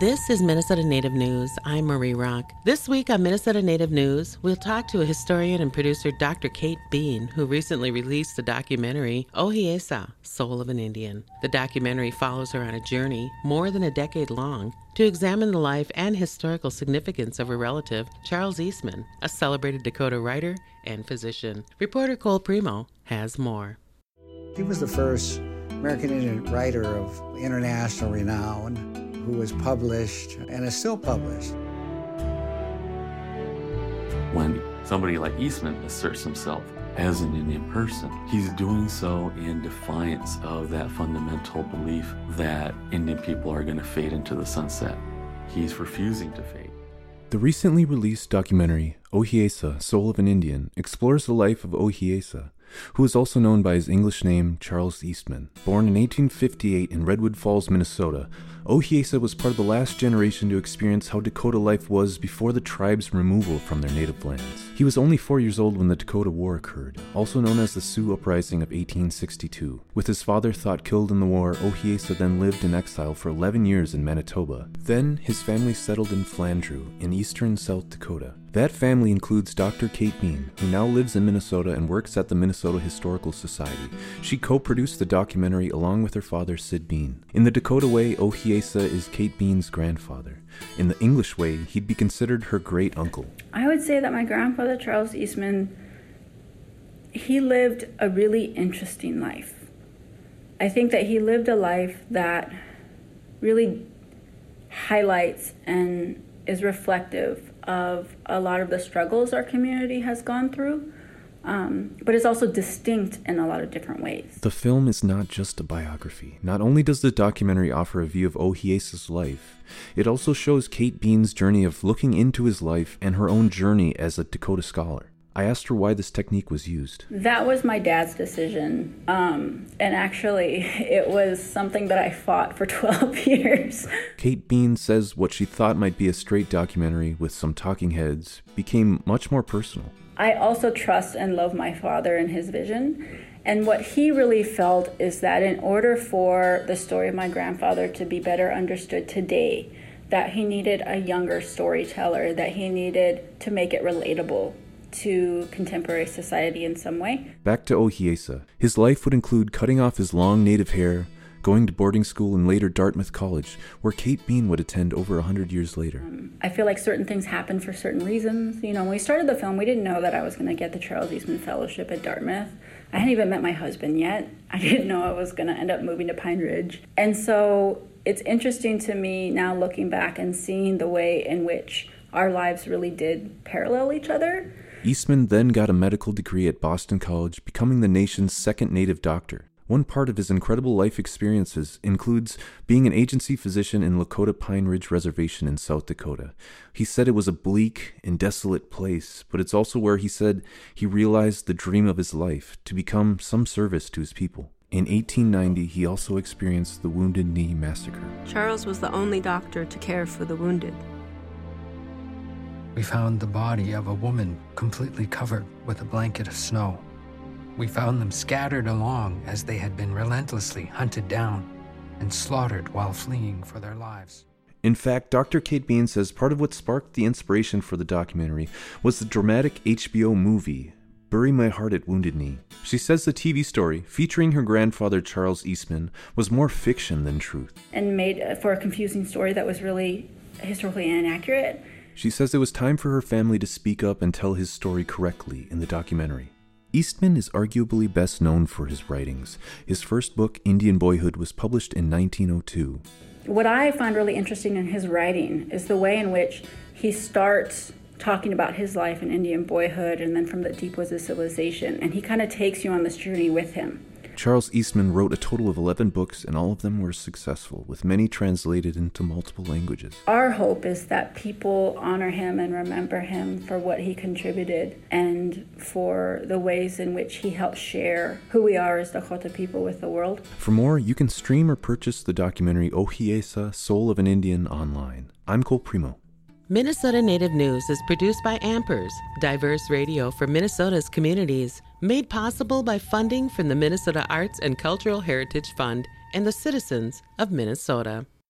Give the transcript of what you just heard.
This is Minnesota Native News. I'm Marie Rock. This week on Minnesota Native News, we'll talk to a historian and producer, Dr. Kate Beane, who recently released the documentary Ohiyesa, Soul of an Indian. The documentary follows her on a journey, more than a decade long, to examine the life and historical significance of her relative, Charles Eastman, a celebrated Dakota writer and physician. Reporter Cole Premo has more. He was the first American Indian writer of international renown who was published and is still published. When somebody like Eastman asserts himself as an Indian person, he's doing so in defiance of that fundamental belief that Indian people are going to fade into the sunset. He's refusing to fade. The recently released documentary, Ohiyesa, Soul of an Indian, explores the life of Ohiyesa, who is also known by his English name Charles Eastman. Born in 1858 in Redwood Falls, Minnesota, Ohiyesa was part of the last generation to experience how Dakota life was before the tribe's removal from their native lands. He was only four years old when the Dakota War occurred, also known as the Sioux Uprising of 1862. With his father thought killed in the war, Ohiyesa then lived in exile for 11 years in Manitoba. Then, his family settled in Flandreau, in eastern South Dakota. That family includes Dr. Kate Beane, who now lives in Minnesota and works at the Minnesota Historical Society. She co produced the documentary along with her father, Syd Beane. In the Dakota way, Ohiyesa is Kate Beane's grandfather. In the English way, he'd be considered her great uncle. I would say that my grandfather, Charles Eastman, he lived a really interesting life. I think that he lived a life that really highlights and is reflective of a lot of the struggles our community has gone through. Um, but it's also distinct in a lot of different ways. The film is not just a biography. Not only does the documentary offer a view of Ohiyesa's life, it also shows Kate Beane's journey of looking into his life and her own journey as a Dakota scholar. I asked her why this technique was used. That was my dad's decision. Um, and actually, it was something that I fought for 12 years. Kate Beane says what she thought might be a straight documentary with some talking heads became much more personal. I also trust and love my father and his vision. And what he really felt is that in order for the story of my grandfather to be better understood today, that he needed a younger storyteller, that he needed to make it relatable to contemporary society in some way. Back to Ohiyesa. His life would include cutting off his long native hair, going to boarding school and later Dartmouth College, where Kate Beane would attend over a hundred years later. Um, I feel like certain things happen for certain reasons. You know, when we started the film, we didn't know that I was going to get the Charles Eastman Fellowship at Dartmouth. I hadn't even met my husband yet. I didn't know I was going to end up moving to Pine Ridge. And so it's interesting to me now looking back and seeing the way in which our lives really did parallel each other Eastman then got a medical degree at Boston College, becoming the nation's second native doctor. One part of his incredible life experiences includes being an agency physician in Lakota Pine Ridge Reservation in South Dakota. He said it was a bleak and desolate place, but it's also where he said he realized the dream of his life to become some service to his people. In 1890, he also experienced the Wounded Knee Massacre. Charles was the only doctor to care for the wounded. We found the body of a woman completely covered with a blanket of snow. We found them scattered along as they had been relentlessly hunted down and slaughtered while fleeing for their lives. In fact, Dr. Kate Beane says part of what sparked the inspiration for the documentary was the dramatic HBO movie, Bury My Heart at Wounded Knee. She says the TV story, featuring her grandfather Charles Eastman, was more fiction than truth. And made for a confusing story that was really historically inaccurate. She says it was time for her family to speak up and tell his story correctly in the documentary. Eastman is arguably best known for his writings. His first book, Indian Boyhood, was published in 1902. What I find really interesting in his writing is the way in which he starts talking about his life in Indian boyhood and then from the deep woods of civilization, and he kind of takes you on this journey with him. Charles Eastman wrote a total of 11 books, and all of them were successful, with many translated into multiple languages. Our hope is that people honor him and remember him for what he contributed and for the ways in which he helped share who we are as Dakota people with the world. For more, you can stream or purchase the documentary Ohiyesa Soul of an Indian online. I'm Cole Premo. Minnesota Native News is produced by Ampers, diverse radio for Minnesota's communities, made possible by funding from the Minnesota Arts and Cultural Heritage Fund and the citizens of Minnesota.